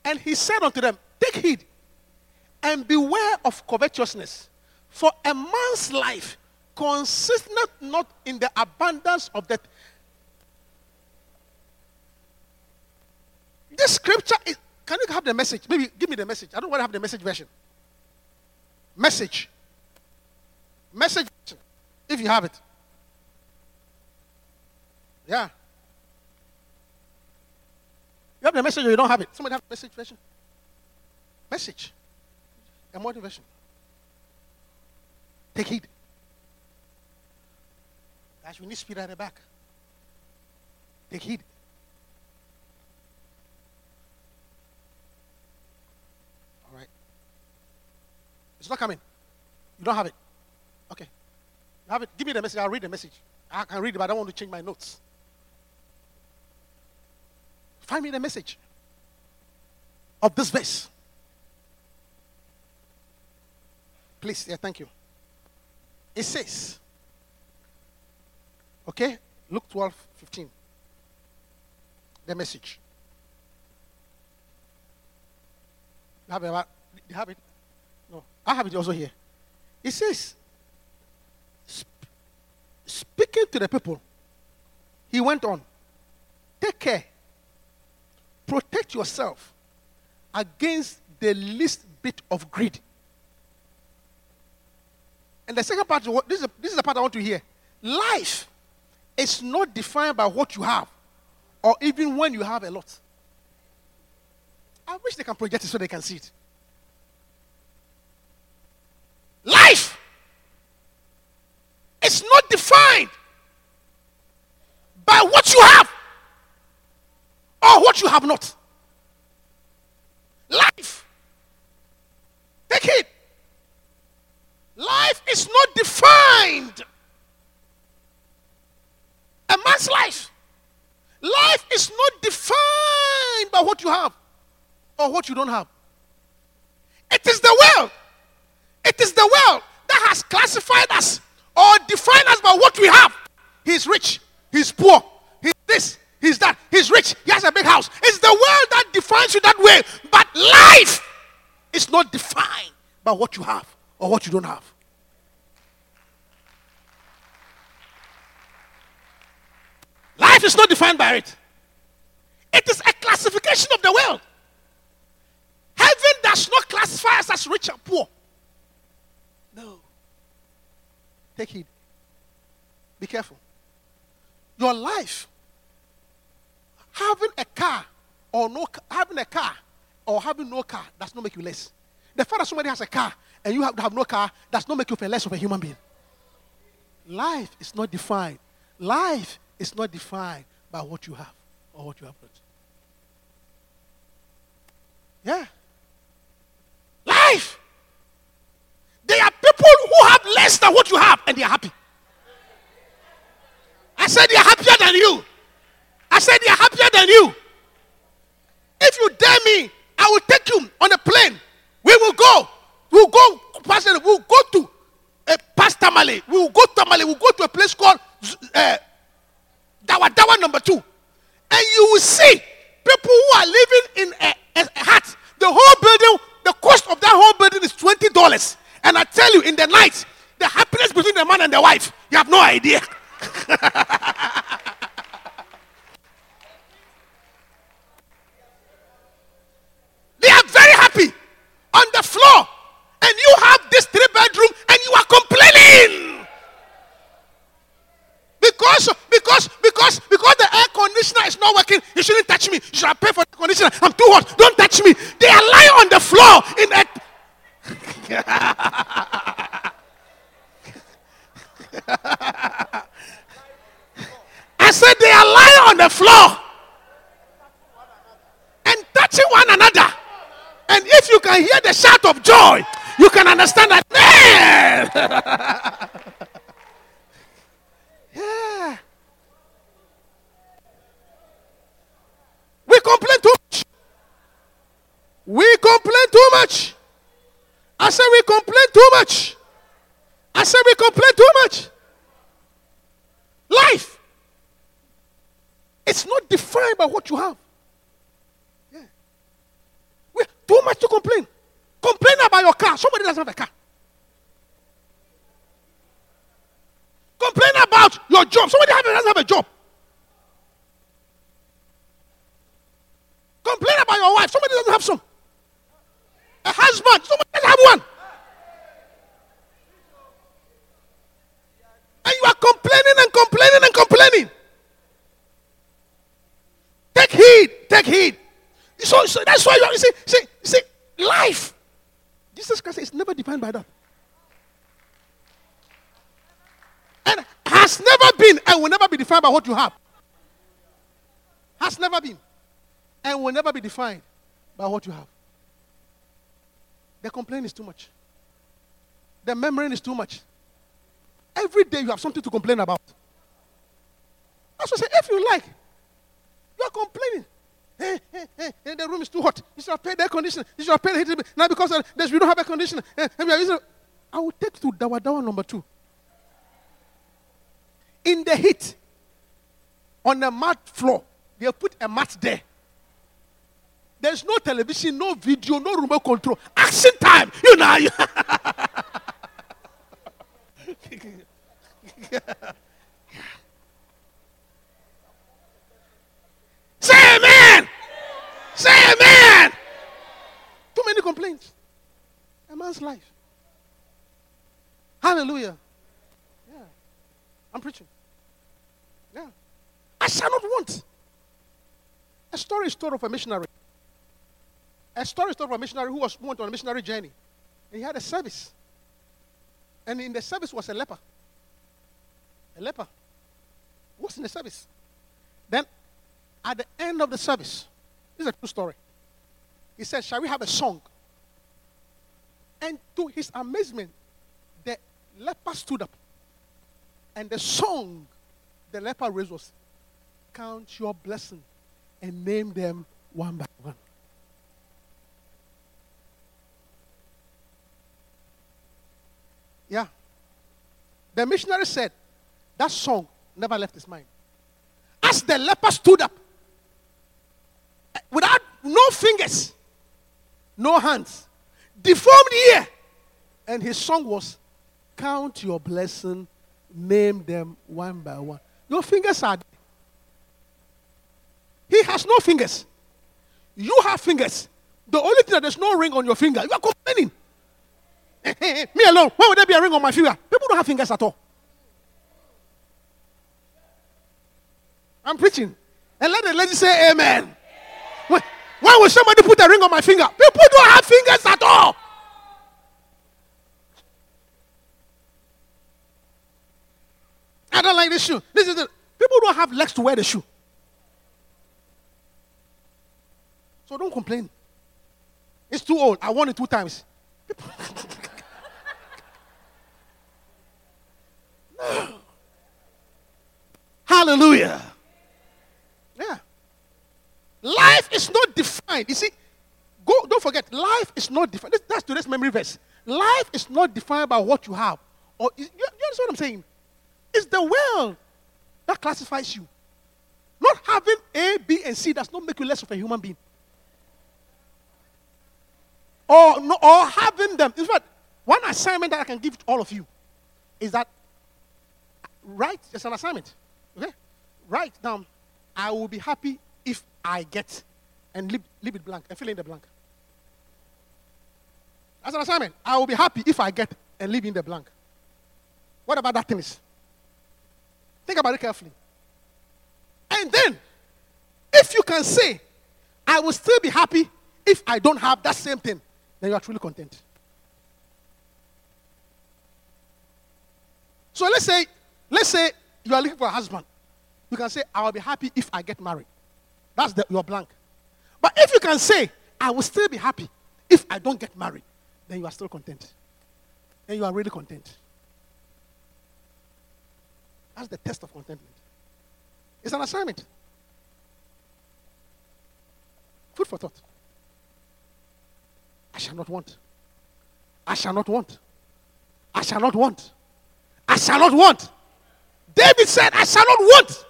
And he said unto them, Take heed and beware of covetousness, for a man's life consisteth not in the abundance of that. This scripture is. Can you have the message? Maybe give me the message. I don't want to have the message version. Message. Message. If you have it. Yeah. You have the message or you don't have it? Somebody have the message version? Message. A motivation. Take heed. Guys, we need speed at the back. Take heed. All right. It's not coming. You don't have it. Okay. You have it. Give me the message. I'll read the message. I can read it, but I don't want to change my notes. Find me the message of this verse. Please, yeah, thank you. It says, okay, Luke 12, 15. The message. You have it? You have it? No, I have it also here. It says, sp- speaking to the people, he went on, take care, protect yourself against the least bit of greed. And the second part, this is, this is the part I want to hear. Life is not defined by what you have, or even when you have a lot. I wish they can project it so they can see it. Life is not defined by what you have, or what you have not. Life. Take it. Life is not defined. A man's life. Life is not defined by what you have or what you don't have. It is the world. It is the world that has classified us or defined us by what we have. He's rich, he's poor, he's this, he's that, he's rich, he has a big house. It's the world that defines you that way. But life is not defined by what you have or what you don't have. Life is not defined by it. It is a classification of the world. Heaven does not classify us as rich and poor. No. Take heed. Be careful. Your life, having a car or no, having a car or having no car does not make you less. The fact that somebody has a car and you have, have no car does not make you feel less of a human being. Life is not defined. Life is not defined by what you have or what you have not. Yeah. Life. There are people who have less than what you have and they are happy. I said they are happier than you. I said they are happier than you. If you dare me, I will take you on a plane. We will go. We'll go past it. We'll go to uh, past Tamale. We will go to Tamale. We'll go to a place called uh, Dawa Dawa number two. And you will see people who are living in a, a, a hut. The whole building, the cost of that whole building is $20. And I tell you, in the night, the happiness between the man and the wife, you have no idea. they are very happy on the floor. And you have this three bedroom and you are complaining. Because, because, because, because the air conditioner is not working, you shouldn't touch me. You should paid for the conditioner. I'm too hot. Don't touch me. They are lying on the floor in. I said they are lying on the floor and touching one another. And if you can hear the shout of joy, you can understand that, yeah. We complain too much. We complain too much. I said we complain too much. I said we complain too much. Life. It's not defined by what you have. Yeah. We too much to complain. Complain about your car. Somebody doesn't have a car. Complain about your job. Somebody doesn't have a job. Complain about your wife. Somebody doesn't have some. A husband. Somebody doesn't have one. And you are complaining and complaining and complaining. Take heed. Take heed. So, so that's why you, see, see, see, life. Jesus Christ is never defined by that. And has never been and will never be defined by what you have. Has never been and will never be defined by what you have. The complaint is too much. The murmuring is too much. Every day you have something to complain about. That's what I say. If you like, you are complaining. Hey, hey, hey, the room is too hot. You should have paid air conditioner. You should have paid the heating. Now because of this, we don't have air conditioner. Eh, eh, we are using- I will take to Dawa Dawa number two. In the heat, on a mat floor, they have put a mat there. There's no television, no video, no remote control. Action time. You know. you- Say amen. Say amen. Too many complaints. A man's life. Hallelujah. Yeah. I'm preaching. Yeah. I shall not want. A story is told of a missionary. A story is told of a missionary who was went on a missionary journey. And he had a service. And in the service was a leper. A leper. Who was in the service? Then At the end of the service, this is a true story. He said, Shall we have a song? And to his amazement, the leper stood up. And the song the leper raised was, Count your blessing and name them one by one. Yeah. The missionary said that song never left his mind. As the leper stood up, without no fingers, no hands, deformed ear, and his song was, Count your blessing, name them one by one. Your fingers are. He has no fingers. You have fingers. The only thing that there's no ring on your finger, you are complaining. Me alone, why would there be a ring on my finger? People don't have fingers at all. I'm preaching. And let the lady say amen. Why, would somebody put a ring on my finger? People don't have fingers at all. I don't like this shoe. This is the people don't have legs to wear the shoe. So don't complain. It's too old. I won it two times. Hallelujah. Yeah. Life is defined. You see, go, don't forget, life is not defined. That's today's memory verse. Life is not defined by what you have. Or you, you understand what I'm saying? It's the world that classifies you. Not having A, B, and C does not make you less of a human being. Or, no, or having them. In fact, one assignment that I can give to all of you is that write, it's an assignment. Okay? Write down, I will be happy if I get, and leave, leave it blank, and fill in the blank. That's an assignment. I will be happy if I get, and leave in the blank. What about that thing is? Think about it carefully. And then, if you can say, I will still be happy if I don't have that same thing, then you are truly content. So let's say, let's say you are looking for a husband. You can say, I will be happy if I get married. That's the, your blank. But if you can say, I will still be happy if I don't get married, then you are still content. Then you are really content. That's the test of contentment. It's an assignment. Food for thought. I shall not want. I shall not want. I shall not want. I shall not want. David said, I shall not want.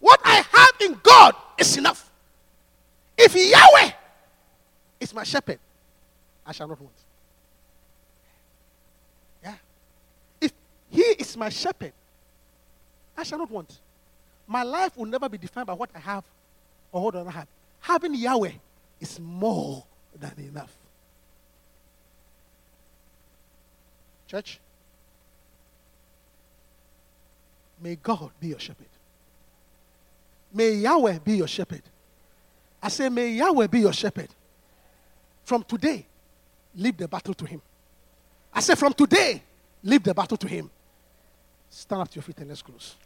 What I have in God is enough. If Yahweh is my shepherd, I shall not want. Yeah. If He is my shepherd, I shall not want. My life will never be defined by what I have or what I don't have. Having Yahweh is more than enough. Church, may God be your shepherd. May Yahweh be your shepherd. I say, may Yahweh be your shepherd. From today, leave the battle to Him. I say, from today, leave the battle to Him. Stand up to your feet and let's close.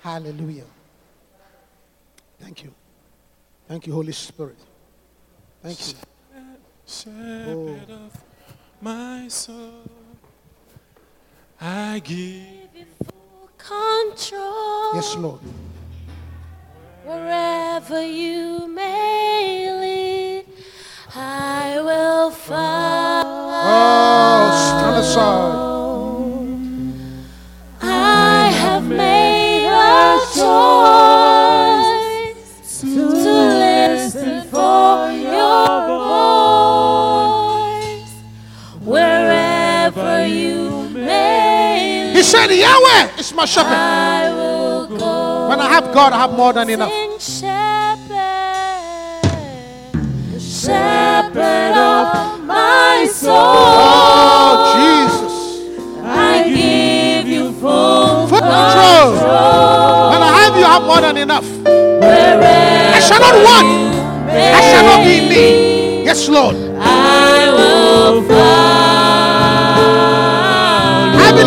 Hallelujah. Thank you. Thank you, Holy Spirit. Thank you. Shepherd of my soul, I give control. Yes, Lord. Wherever you may lead, I will follow. Oh, stand aside. I have made a choice said, Yahweh is my shepherd. I. When I have God, I have more than enough. Shepherd, shepherd of my soul. Oh, Jesus. I give you full Full control. When I have you, I have more than enough. I shall not want. I shall not be in need. Yes, Lord. I will follow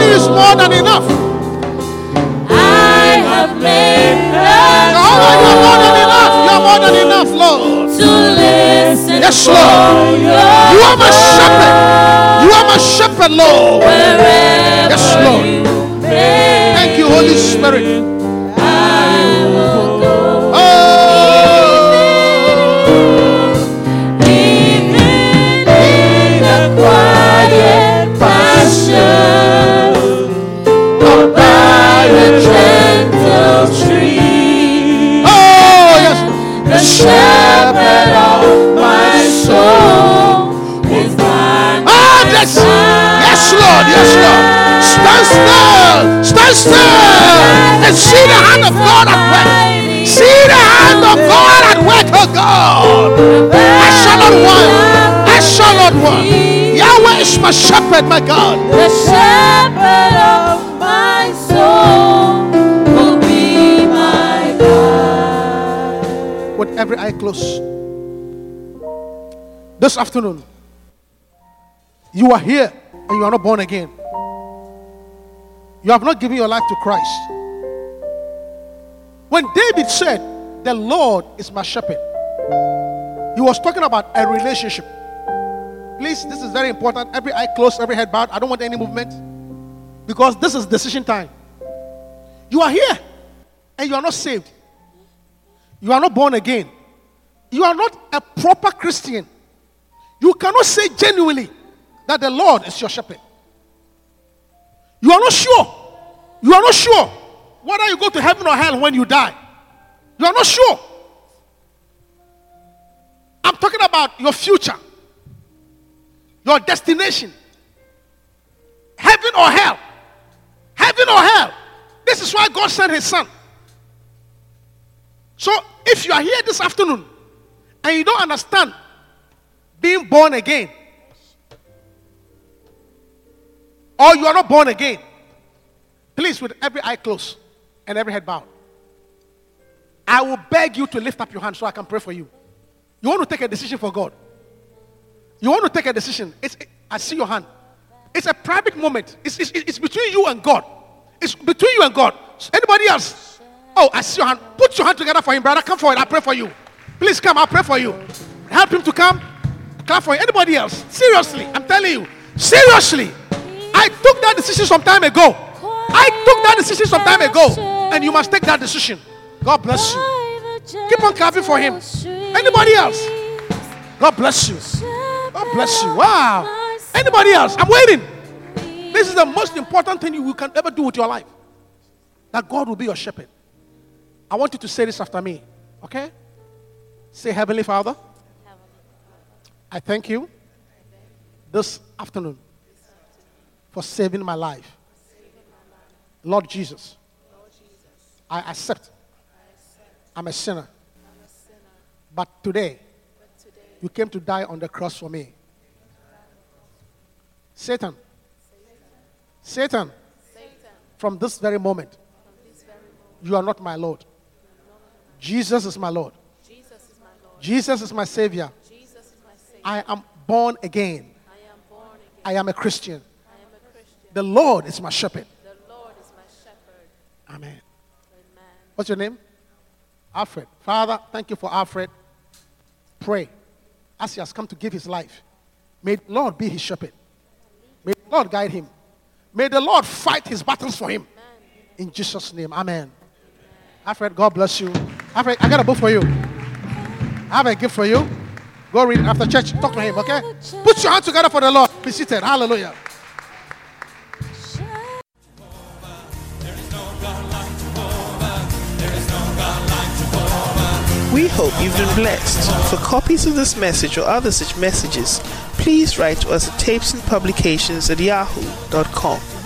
it is more than enough. I have made Jehovah, you are more than enough. You are more than enough, Lord. To listen yes, Lord. You are my shepherd. You are my shepherd, Lord. Yes, Lord. Thank you, Holy Spirit. Shepherd of my soul is by my Ah, that's yes, Lord, yes, Lord. Stand still, stand still, and see the hand of God at work. See the hand of God at work, oh God. I shall not want. I shall not want. Yahweh is my shepherd, my God. The shepherd of With every eye closed. This afternoon, you are here and you are not born again. You have not given your life to Christ. When David said, The Lord is my shepherd, he was talking about a relationship. Please, this is very important. Every eye closed, every head bowed. I don't want any movement because this is decision time. You are here and you are not saved. You are not born again. You are not a proper Christian. You cannot say genuinely that the Lord is your shepherd. You are not sure. You are not sure whether you go to heaven or hell when you die. You are not sure. I'm talking about your future, your destination. Heaven or hell. Heaven or hell. This is why God sent his son. So if you are here this afternoon and you don't understand being born again, or you are not born again, please, with every eye closed and every head bowed, I will beg you to lift up your hand so I can pray for you. You want to take a decision for God. You want to take a decision. It's, I see your hand. It's a private moment. It's, it's, it's between you and God. It's between you and God. Anybody else? Oh, I see your hand. Put your hand together for him, brother. Come forward. I pray for you. Please come. I'll pray for you. Help him to come. Clap for you. Anybody else? Seriously, I'm telling you. Seriously. I took that decision some time ago. I took that decision some time ago. And you must take that decision. God bless you. Keep on clapping for him. Anybody else? God bless you. God bless you. Wow. Anybody else? I'm waiting. This is the most important thing you can ever do with your life. That God will be your shepherd. I want you to say this after me. Okay? Say, Heavenly Father, I thank you this afternoon for saving my life. Lord Jesus, I accept I'm a sinner. But today, you came to die on the cross for me. Satan, Satan, from this very moment, you are not my Lord. Jesus is my Lord. Jesus is my Savior. I am born again. I am born again. I am a Christian. I am a Christian. The Lord is my shepherd. Amen. What's your name? Alfred. Father, thank you for Alfred. Pray as he has come to give his life. May the Lord be his shepherd. May the Lord guide him. May the Lord fight his battles for him. In Jesus' name. Amen. Alfred, God bless you. Alfred, I got a book for you. I have a gift for you. Go read after church. Talk to him, okay? Put your hands together for the Lord. Be seated. Hallelujah. We hope you've been blessed. For copies of this message or other such messages, please write to us at tapesandpublications at yahoo.com.